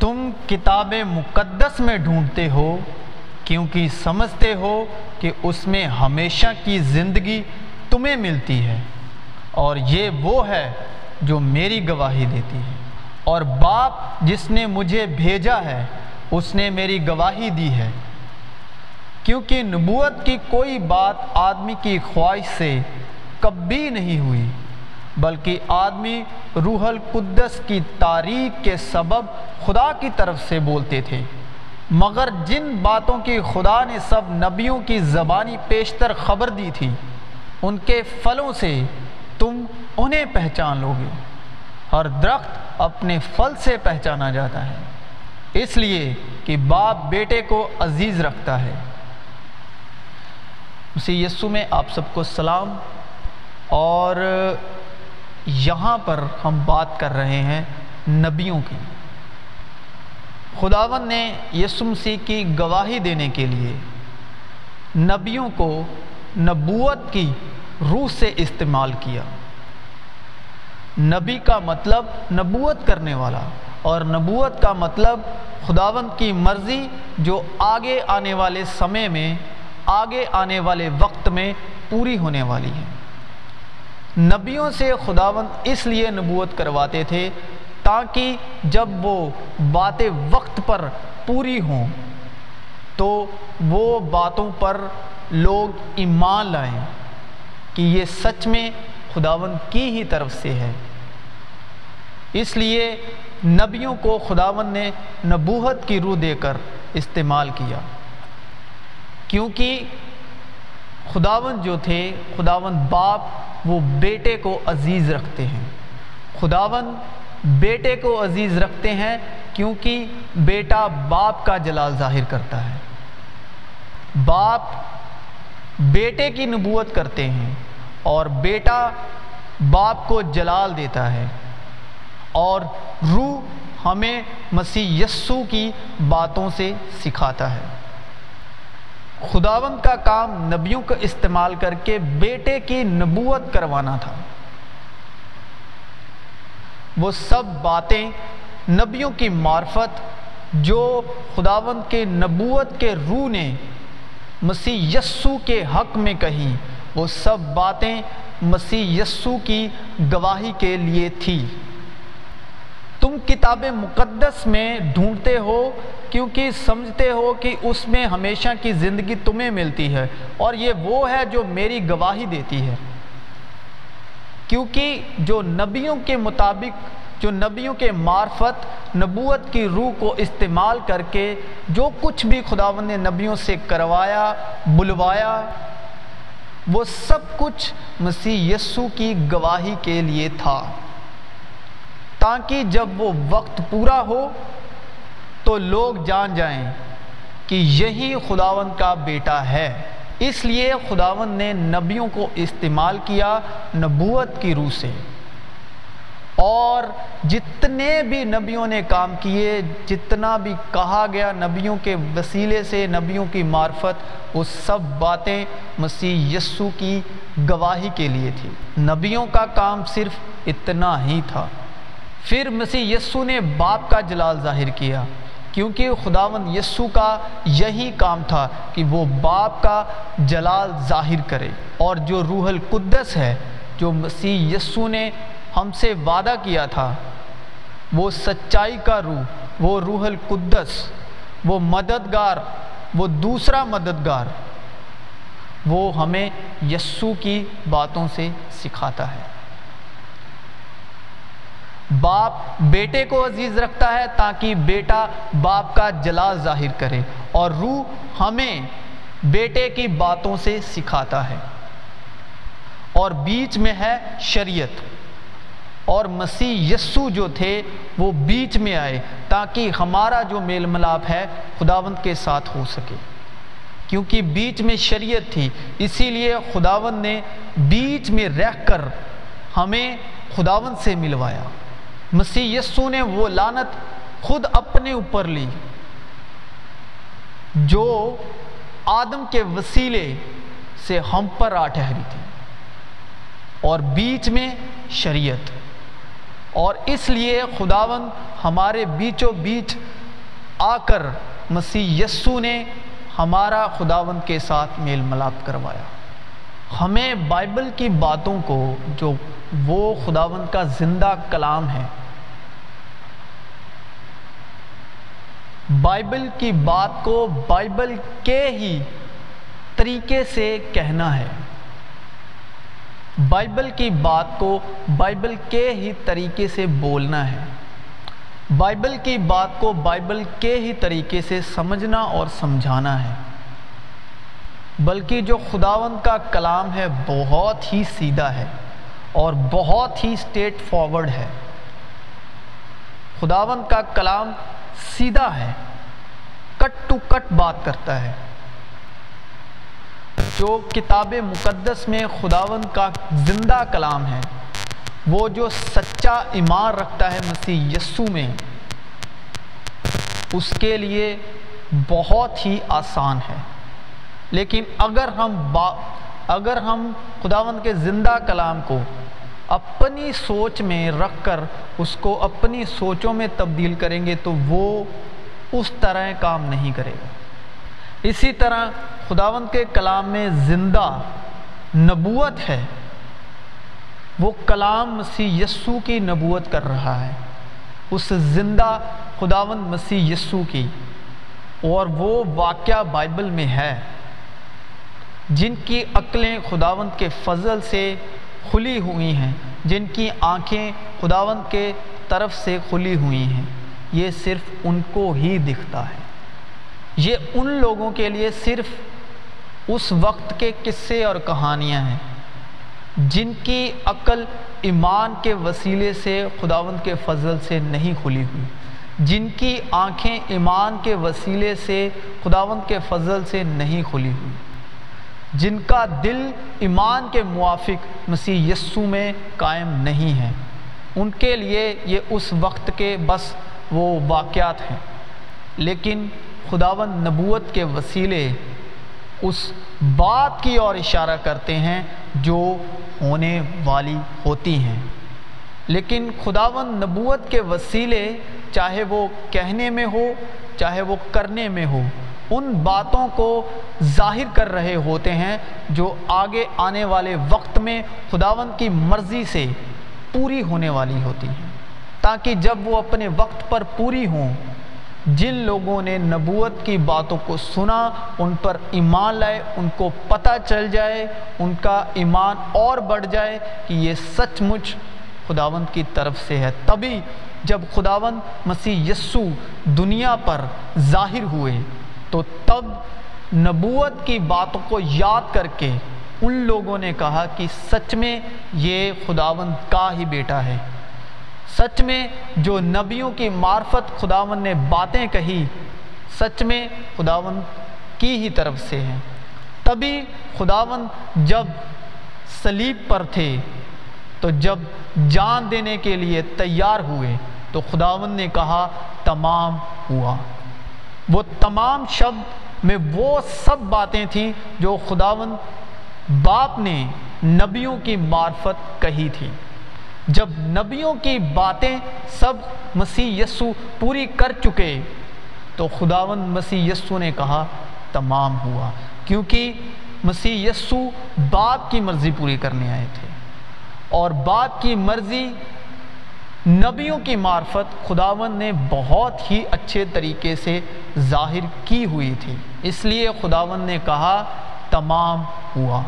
تم کتاب مقدس میں ڈھونڈتے ہو کیونکہ سمجھتے ہو کہ اس میں ہمیشہ کی زندگی تمہیں ملتی ہے اور یہ وہ ہے جو میری گواہی دیتی ہے اور باپ جس نے مجھے بھیجا ہے، اس نے میری گواہی دی ہے۔ کیونکہ نبوت کی کوئی بات آدمی کی خواہش سے کبھی نہیں ہوئی۔ بلکہ آدمی روح القدس کی تاریخ کے سبب خدا کی طرف سے بولتے تھے۔ مگر جن باتوں کی خدا نے سب نبیوں کی زبانی پیشتر خبر دی تھی، ان کے پھلوں سے تم انہیں پہچان لو گے ہر درخت اپنے پھل سے پہچانا جاتا ہے۔ اس لیے کہ باپ بیٹے کو عزیز رکھتا ہے۔ اسی یسو میں آپ سب کو سلام۔ اور یہاں پر ہم بات کر رہے ہیں نبیوں کی۔ خداون نے یسو مسیح کی گواہی دینے کے لیے نبیوں کو نبوت کی روح سے استعمال کیا۔ نبی کا مطلب نبوت کرنے والا اور نبوت کا مطلب خداون کی مرضی جو آگے آنے والے سمے میں، آگے آنے والے وقت میں پوری ہونے والی ہے۔ نبیوں سے خداون اس لیے نبوت کرواتے تھے تاکہ جب وہ باتیں وقت پر پوری ہوں تو وہ باتوں پر لوگ ایمان لائیں کہ یہ سچ میں خداون کی ہی طرف سے ہے۔ اس لیے نبیوں کو خداون نے نبوت کی روح دے کر استعمال کیا۔ کیونکہ خداون جو تھے خداون باپ وہ بیٹے کو عزیز رکھتے ہیں۔ خداون بیٹے کو عزیز رکھتے ہیں کیونکہ بیٹا باپ کا جلال ظاہر کرتا ہے۔ باپ بیٹے کی نبوت کرتے ہیں اور بیٹا باپ کو جلال دیتا ہے۔ اور روح ہمیں مسیح یسو کی باتوں سے سکھاتا ہے۔ خداون کا کام نبیوں کا استعمال کر کے بیٹے کی نبوت کروانا تھا۔ وہ سب باتیں نبیوں کی معرفت جو خداون کے نبوت کے روح نے مسیح یسو کے حق میں کہی، وہ سب باتیں مسیح یسو کی گواہی کے لیے تھی۔ تم کتاب مقدس میں ڈھونڈتے ہو کیونکہ سمجھتے ہو کہ اس میں ہمیشہ کی زندگی تمہیں ملتی ہے اور یہ وہ ہے جو میری گواہی دیتی ہے۔ کیونکہ جو نبیوں کے مطابق، جو نبیوں کے معرفت، نبوت کی روح کو استعمال کر کے جو کچھ بھی خداون نے نبیوں سے کروایا، بلوایا، وہ سب کچھ مسیح یسو کی گواہی کے لیے تھا۔ تاکہ جب وہ وقت پورا ہو تو لوگ جان جائیں کہ یہی خداون کا بیٹا ہے۔ اس لیے خداون نے نبیوں کو استعمال کیا نبوت کی روح سے۔ اور جتنے بھی نبیوں نے کام کیے، جتنا بھی کہا گیا نبیوں کے وسیلے سے، نبیوں کی معرفت، وہ سب باتیں مسیح یسو کی گواہی کے لیے تھی۔ نبیوں کا کام صرف اتنا ہی تھا۔ پھر مسیح یسو نے باپ کا جلال ظاہر کیا، کیونکہ خداون یسو کا یہی کام تھا کہ وہ باپ کا جلال ظاہر کرے۔ اور جو روح القدس ہے، جو مسیح یسو نے ہم سے وعدہ کیا تھا، وہ سچائی کا روح، وہ روح القدس، وہ مددگار، وہ دوسرا مددگار، وہ ہمیں یسو کی باتوں سے سکھاتا ہے۔ باپ بیٹے کو عزیز رکھتا ہے تاکہ بیٹا باپ کا جلال ظاہر کرے اور روح ہمیں بیٹے کی باتوں سے سکھاتا ہے۔ اور بیچ میں ہے شریعت۔ اور مسیح یسو جو تھے وہ بیچ میں آئے تاکہ ہمارا جو میل ملاپ ہے خداوند کے ساتھ ہو سکے۔ کیونکہ بیچ میں شریعت تھی، اسی لیے خداوند نے بیچ میں رہ کر ہمیں خداوند سے ملوایا۔ مسیح یسو نے وہ لانت خود اپنے اوپر لی، جو آدم کے وسیلے سے ہم پر آ ٹھہری تھی اور بیچ میں شریعت۔ اور اس لیے خداون ہمارے بیچوں بیچ آ کر مسیح یسو نے ہمارا خداون کے ساتھ میل ملاپ کروایا۔ ہمیں بائبل کی باتوں کو جو وہ خداون کا زندہ کلام ہے بائبل کی بات کو بائبل کے ہی طریقے سے کہنا ہے۔ بائبل کی بات کو بائبل کے ہی طریقے سے بولنا ہے۔ بائبل کی بات کو بائبل کے ہی طریقے سے سمجھنا اور سمجھانا ہے۔ بلکہ جو خداون کا کلام ہے، بہت ہی سیدھا ہے اور بہت ہی سٹیٹ فارورڈ ہے۔ خداون کا کلام سیدھا ہے۔ کٹ ٹو کٹ بات کرتا ہے۔ جو کتاب مقدس میں خداون کا زندہ کلام ہے، وہ جو سچا ایمان رکھتا ہے مسیح یسو میں، اس کے لیے بہت ہی آسان ہے۔ لیکن اگر ہم با، اگر ہم خداون کے زندہ کلام کو اپنی سوچ میں رکھ کر اس کو اپنی سوچوں میں تبدیل کریں گے، تو وہ اس طرح کام نہیں کرے گا۔ اسی طرح خداون کے کلام میں زندہ نبوت ہے۔ وہ کلام مسیح یسو کی نبوت کر رہا ہے۔ اس زندہ خداون مسیح یسو کی۔ اور وہ واقعہ بائبل میں ہے۔ جن کی عقلیں خداون کے فضل سے کھلی ہوئی ہیں۔ جن کی آنکھیں خداون کے طرف سے کھلی ہوئی ہیں۔ یہ صرف ان کو ہی دکھتا ہے۔ یہ ان لوگوں کے لیے صرف اس وقت کے قصے اور کہانیاں ہیں جن کی عقل ایمان کے وسیلے سے خداون کے فضل سے نہیں کھلی ہوئی۔ جن کی آنکھیں ایمان کے وسیلے سے خداون کے فضل سے نہیں کھلی ہوئی۔ جن کا دل ایمان کے موافق مسیح یسو میں قائم نہیں ہے۔ ان کے لیے یہ اس وقت کے بس وہ واقعات ہیں۔ لیکن خداون نبوت کے وسیلے اس بات کی اور اشارہ کرتے ہیں جو ہونے والی ہوتی ہیں۔ لیکن خداون نبوت کے وسیلے چاہے وہ کہنے میں ہو، چاہے وہ کرنے میں ہو، ان باتوں کو ظاہر کر رہے ہوتے ہیں جو آگے آنے والے وقت میں خداون کی مرضی سے پوری ہونے والی ہوتی ہیں۔ تاکہ جب وہ اپنے وقت پر پوری ہوں، جن لوگوں نے نبوت کی باتوں کو سنا، ان پر ایمان لائے، ان کو پتہ چل جائے، ان کا ایمان اور بڑھ جائے کہ یہ سچ مچ خداوند کی طرف سے ہے۔ تبھی جب خداوند مسیح یسو دنیا پر ظاہر ہوئے، تو تب نبوت کی باتوں کو یاد کر کے ان لوگوں نے کہا کہ سچ میں یہ خداوند کا ہی بیٹا ہے۔ سچ میں جو نبیوں کی معرفت خداون نے باتیں کہی، سچ میں خداون کی ہی طرف سے ہیں۔ تبھی خداون جب سلیب پر تھے، تو جب جان دینے کے لیے تیار ہوئے، تو خداون نے کہا، تمام ہوا۔ وہ تمام شبد میں وہ سب باتیں تھیں جو خداون باپ نے نبیوں کی معرفت کہی تھی۔ جب نبیوں کی باتیں سب مسیح یسو پوری کر چکے، تو خداون مسیح یسو نے کہا، تمام ہوا۔ کیونکہ مسیح یسو باپ کی مرضی پوری کرنے آئے تھے۔ اور باپ کی مرضی نبیوں کی معرفت خداون نے بہت ہی اچھے طریقے سے ظاہر کی ہوئی تھی۔ اس لیے خداون نے کہا، تمام ہوا۔